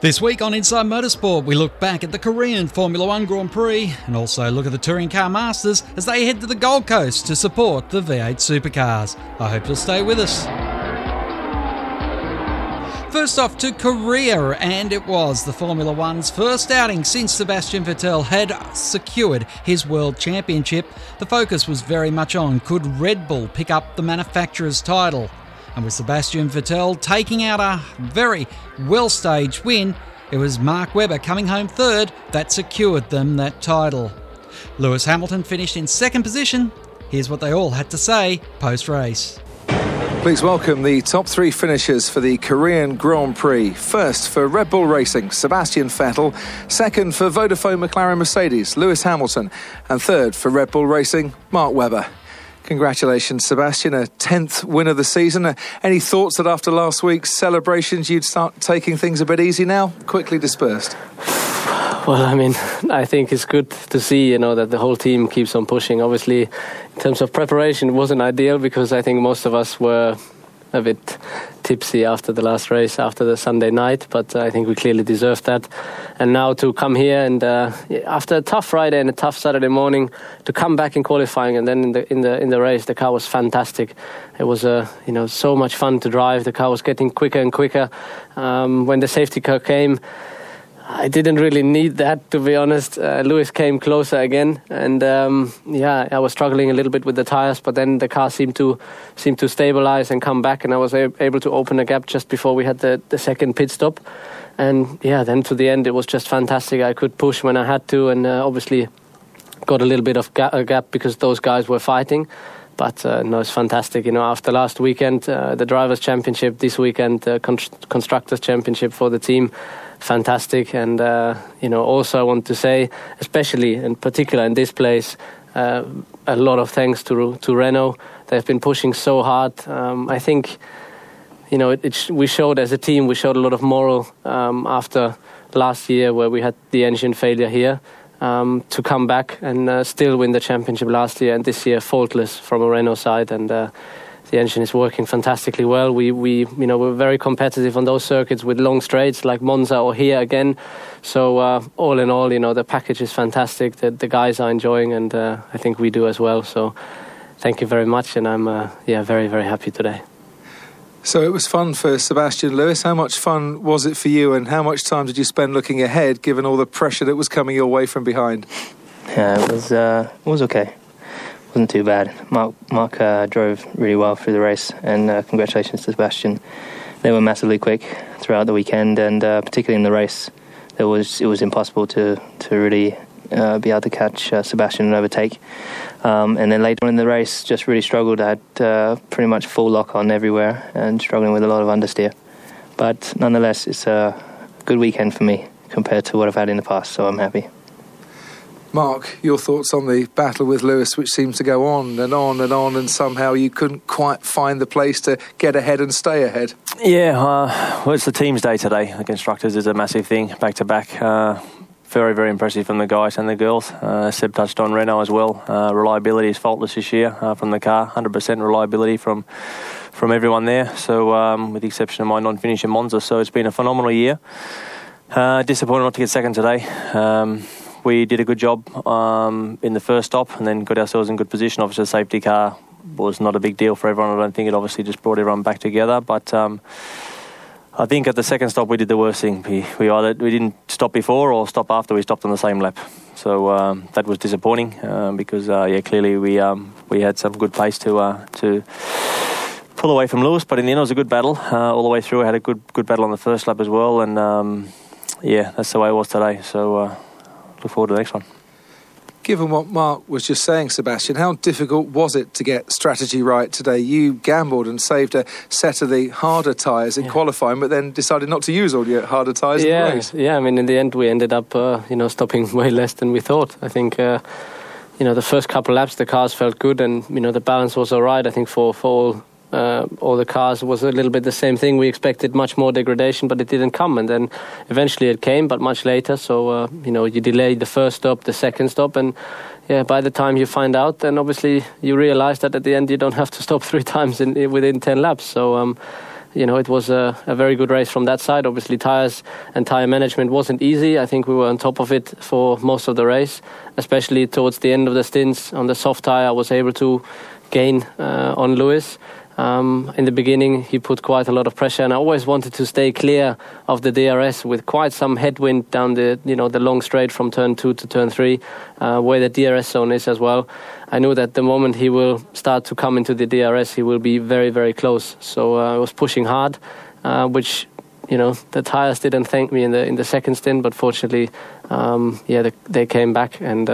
This week on Inside Motorsport, we look back at the Korean Formula One Grand Prix and also look at the Touring Car Masters as they head to the Gold Coast to support the V8 supercars. I hope you'll stay with us. First off to Korea, and it was the Formula One's first outing since Sebastian Vettel had secured his World Championship. The focus was very much on could Red Bull pick up the manufacturer's title? And with Sebastian Vettel taking out a very well staged win, it was Mark Webber coming home third that secured them that title. Lewis Hamilton finished in second position. Here's what they all had to say post race. Please welcome the top three finishers for the Korean Grand Prix. First for Red Bull Racing, Sebastian Vettel. Second for Vodafone McLaren Mercedes, Lewis Hamilton. And third for Red Bull Racing, Mark Webber. Congratulations, Sebastian, a 10th win of the season. Uh, any thoughts that after last week's celebrations you'd start taking things a bit easy now? Quickly dispersed. Well, I mean, I think it's good to see, you know, that the whole team keeps on pushing. Obviously, in terms of preparation, it wasn't ideal because I think most of us were a bit tipsy after the last race, after the Sunday night, but I think we clearly deserved that. And now to come here and uh, after a tough Friday and a tough Saturday morning, to come back in qualifying and then in the in the in the race, the car was fantastic. It was uh, you know so much fun to drive. The car was getting quicker and quicker. Um, when the safety car came I didn't really need that, to be honest. Uh, Lewis came closer again, and um, yeah, I was struggling a little bit with the tires, but then the car seemed to seemed to stabilize and come back, and I was a- able to open a gap just before we had the, the second pit stop. And yeah, then to the end, it was just fantastic. I could push when I had to, and uh, obviously got a little bit of ga- a gap because those guys were fighting. But uh, no, it's fantastic. You know, after last weekend, uh, the drivers' championship, this weekend, uh, con- constructors' championship for the team fantastic. And uh, you know, also I want to say, especially in particular in this place, uh, a lot of thanks to to Renault. They've been pushing so hard. Um, I think, you know, it, it we showed as a team, we showed a lot of moral um, after last year where we had the engine failure here. Um, to come back and uh, still win the championship last year and this year faultless from a Renault side and uh, the engine is working fantastically well. We, we, you know, we're very competitive on those circuits with long straights like Monza or here again. So uh, all in all, you know, the package is fantastic. The, the guys are enjoying, and uh, I think we do as well. So thank you very much, and I'm uh, yeah very very happy today. So it was fun for Sebastian Lewis. How much fun was it for you, and how much time did you spend looking ahead, given all the pressure that was coming your way from behind? Yeah, it was uh, it was okay. Wasn't too bad. Mark Mark uh, drove really well through the race, and uh, congratulations to Sebastian. They were massively quick throughout the weekend, and uh, particularly in the race, there was it was impossible to to really uh, be able to catch uh, Sebastian and overtake. Um, and then later on in the race, just really struggled. I had uh, pretty much full lock on everywhere, and struggling with a lot of understeer. But nonetheless, it's a good weekend for me compared to what I've had in the past, so I'm happy. Mark, your thoughts on the battle with Lewis, which seems to go on and on and on, and somehow you couldn't quite find the place to get ahead and stay ahead. Yeah, uh, well, it's the team's day today. The constructors is a massive thing, back to back. Uh, very, very impressive from the guys and the girls. Uh, Seb touched on Renault as well. Uh, reliability is faultless this year uh, from the car. 100% reliability from from everyone there. So, um, with the exception of my non-finish in Monza, so it's been a phenomenal year. Uh, disappointed not to get second today. Um, we did a good job um, in the first stop and then got ourselves in good position. Obviously, the safety car was not a big deal for everyone. I don't think it obviously just brought everyone back together. But um, I think at the second stop we did the worst thing. We, we either we didn't stop before or stop after. We stopped on the same lap. So um, that was disappointing um, because uh, yeah, clearly we um, we had some good pace to uh, to pull away from Lewis. But in the end, it was a good battle uh, all the way through. I had a good good battle on the first lap as well, and um, yeah, that's the way it was today. So uh, look forward to the next one. Given what Mark was just saying, Sebastian, how difficult was it to get strategy right today? You gambled and saved a set of the harder tyres in qualifying, but then decided not to use all your harder tyres in the yeah, race. yeah. I mean, in the end, we ended up, uh, you know, stopping way less than we thought. I think, uh, you know, the first couple laps, the cars felt good, and you know, the balance was all right. I think for for all. Uh, all the cars was a little bit the same thing. We expected much more degradation, but it didn't come. And then eventually it came, but much later. So uh, you know, you delayed the first stop, the second stop, and yeah, by the time you find out, then obviously you realize that at the end you don't have to stop three times in, within ten laps. So um, you know, it was a, a, very good race from that side. Obviously, tires and tire management wasn't easy. I think we were on top of it for most of the race, especially towards the end of the stints. On the soft tire, I was able to gain uh, on Lewis. Um, in the beginning, he put quite a lot of pressure, and I always wanted to stay clear of the DRS with quite some headwind down the you know the long straight from turn two to turn three, uh, where the DRS zone is as well. I knew that the moment he will start to come into the DRS, he will be very very close. So uh, I was pushing hard, uh, which you know the tires didn't thank me in the in the second stint, but fortunately, um, yeah, they, they, came back and.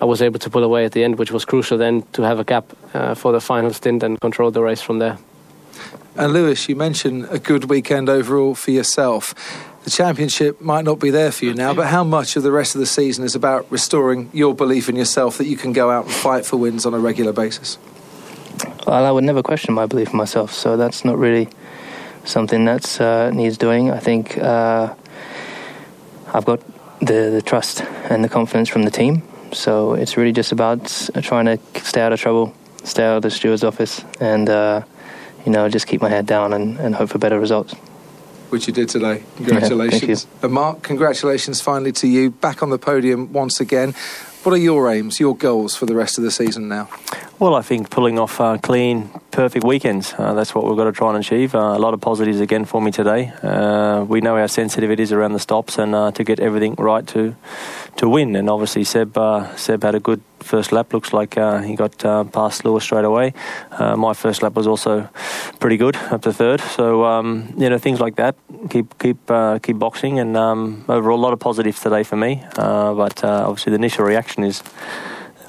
I was able to pull away at the end, which was crucial then to have a gap uh, for the final stint and control the race from there. And Lewis, you mentioned a good weekend overall for yourself. The championship might not be there for you now, but how much of the rest of the season is about restoring your belief in yourself that you can go out and fight for wins on a regular basis? Well, I would never question my belief in myself, so that's not really something that uh, needs doing. I think uh, I've got the, the trust and the confidence from the team, so it's really just about trying to stay out of trouble, stay out of the steward's office, and uh, you know just keep my head down and, and hope for better results. Which you did today. Congratulations. Yeah, and Mark, congratulations finally to you. Back on the podium once again. What are your aims, your goals for the rest of the season now? Well, I think pulling off uh, clean, perfect weekends. Uh, that's what we've got to try and achieve. Uh, a lot of positives again for me today. Uh, we know how sensitive it is around the stops, and uh, to get everything right to to win. And obviously, Seb uh, Seb had a good first lap. Looks like uh, he got past Lewis straight away. My first lap was also pretty good up to third. So um, you know things like that. Keep keep keep boxing, and um, overall a lot of positives today for me. But obviously the initial reaction is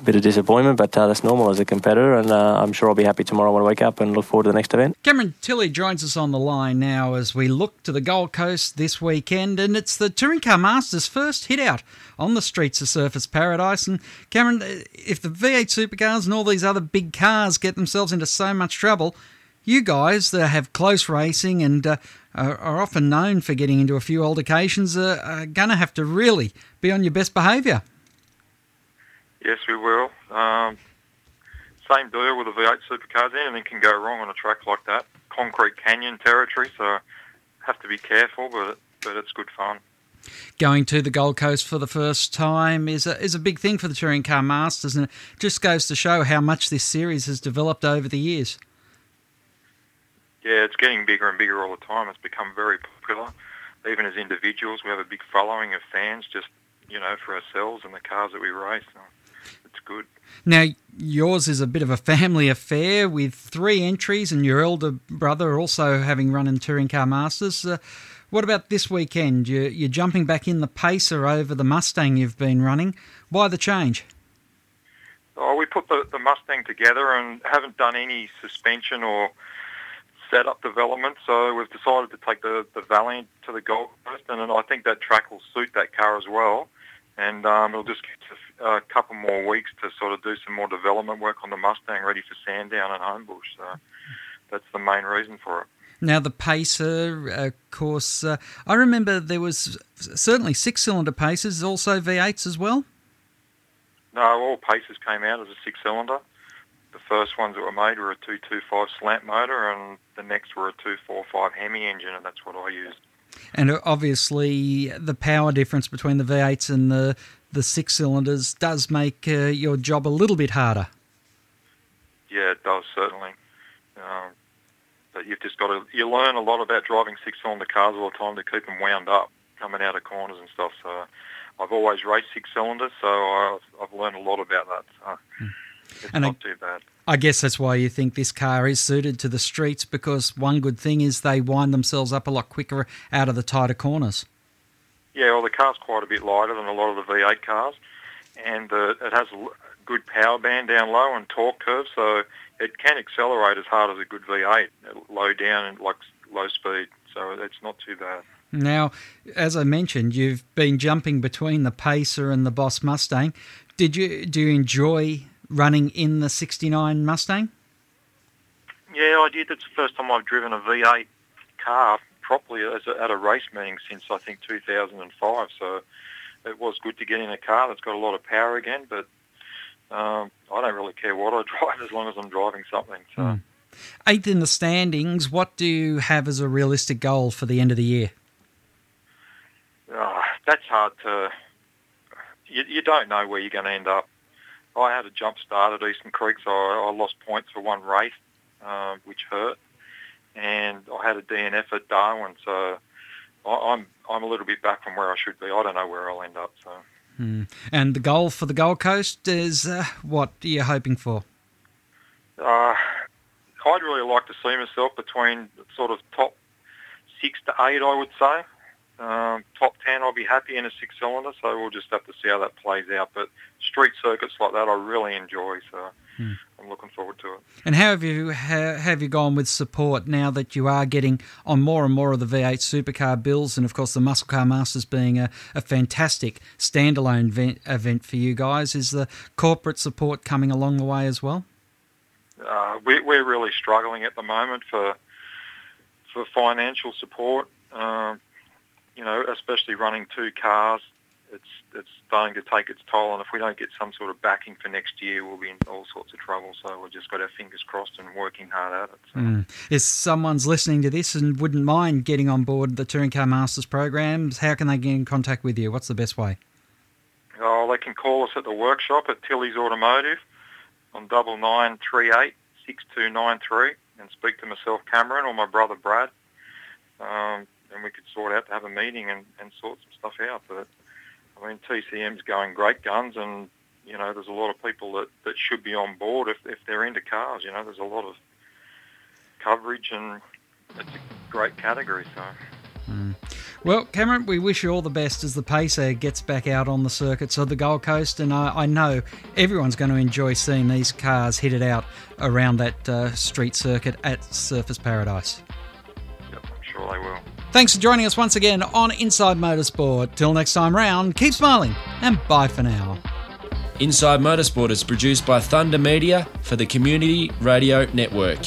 bit of disappointment, but uh, that's normal as a competitor, and uh, I'm sure I'll be happy tomorrow when I wake up and look forward to the next event. Cameron Tilley joins us on the line now as we look to the Gold Coast this weekend, and it's the Touring Car Masters' first hit out on the streets of Surfers Paradise. And Cameron, if the V8 supercars and all these other big cars get themselves into so much trouble, you guys that have close racing and uh, are often known for getting into a few altercations are, are going to have to really be on your best behaviour. Yes, we will. Um, same deal with the V8 supercars. Anything can go wrong on a track like that. Concrete canyon territory, so have to be careful, but but it's good fun. Going to the Gold Coast for the first time is a, is a big thing for the Touring Car Masters, and it just goes to show how much this series has developed over the years. Yeah, it's getting bigger and bigger all the time. It's become very popular. Even as individuals, we have a big following of fans just, you know, for ourselves and the cars that we race it's good. Now, yours is a bit of a family affair with three entries and your elder brother also having run in Touring Car Masters. Uh, what about this weekend? You're, you're jumping back in the Pacer over the Mustang you've been running. Why the change? Oh, we put the, the Mustang together and haven't done any suspension or setup development, so we've decided to take the, the Valiant to the Gold Coast, and I think that track will suit that car as well. And um, it'll just a couple more weeks to sort of do some more development work on the Mustang, ready for Sandown and Homebush. So that's the main reason for it. Now the Pacer, of course, uh, I remember there was certainly six-cylinder Pacers, also V8s as well. No, all Pacers came out as a six-cylinder. The first ones that were made were a 225 slant motor, and the next were a 245 Hemi engine, and that's what I used. And obviously, the power difference between the V8s and the the six cylinders does make uh, your job a little bit harder. Yeah, it does certainly. Um, but you've just got to you learn a lot about driving six cylinder cars all the time to keep them wound up coming out of corners and stuff. So I've always raced six cylinders, so I've, I've learned a lot about that. So hmm. it's and not I, too bad. I guess that's why you think this car is suited to the streets because one good thing is they wind themselves up a lot quicker out of the tighter corners. Yeah, well, the car's quite a bit lighter than a lot of the V8 cars, and uh, it has a good power band down low and torque curve, so it can accelerate as hard as a good V8, low down and like low speed. So it's not too bad. Now, as I mentioned, you've been jumping between the Pacer and the Boss Mustang. Did you do you enjoy running in the '69 Mustang? Yeah, I did. That's the first time I've driven a V8 car properly a, at a race meeting since I think 2005. So it was good to get in a car that's got a lot of power again. But um, I don't really care what I drive as long as I'm driving something. So. Mm. Eighth in the standings. What do you have as a realistic goal for the end of the year? Uh, that's hard to. You, you don't know where you're going to end up. I had a jump start at Eastern Creek, so I, I lost points for one race, uh, which hurt, and I had a DNF at Darwin, so I, I'm I'm a little bit back from where I should be. I don't know where I'll end up. So. Hmm. And the goal for the Gold Coast is uh, what are you hoping for? Uh, I'd really like to see myself between sort of top six to eight, I would say. Um, top 10, I'll be happy in a six cylinder, so we'll just have to see how that plays out. But street circuits like that, I really enjoy, so hmm. I'm looking forward to it. And how have you how have you gone with support now that you are getting on more and more of the V8 supercar bills, and of course the Muscle Car Masters being a, a fantastic standalone event, event for you guys? Is the corporate support coming along the way as well? Uh, we, we're really struggling at the moment for for financial support. Um, you know, especially running two cars, it's it's starting to take its toll. And if we don't get some sort of backing for next year, we'll be in all sorts of trouble. So we've just got our fingers crossed and working hard at it. So. Mm. If someone's listening to this and wouldn't mind getting on board the Touring Car Masters programs, how can they get in contact with you? What's the best way? Oh, they can call us at the workshop at Tilley's Automotive on double nine three eight six two nine three and speak to myself, Cameron, or my brother Brad. Um, and we could sort out to have a meeting and, and sort some stuff out. But I mean, TCM's going great guns, and you know, there's a lot of people that, that should be on board if if they're into cars. You know, there's a lot of coverage, and it's a great category. So. Mm. Well, Cameron, we wish you all the best as the Pacer gets back out on the circuits of the Gold Coast, and I, I know everyone's going to enjoy seeing these cars hit it out around that uh, street circuit at Surfers Paradise. Yep, I'm sure they will. Thanks for joining us once again on Inside Motorsport. Till next time round, keep smiling and bye for now. Inside Motorsport is produced by Thunder Media for the Community Radio Network.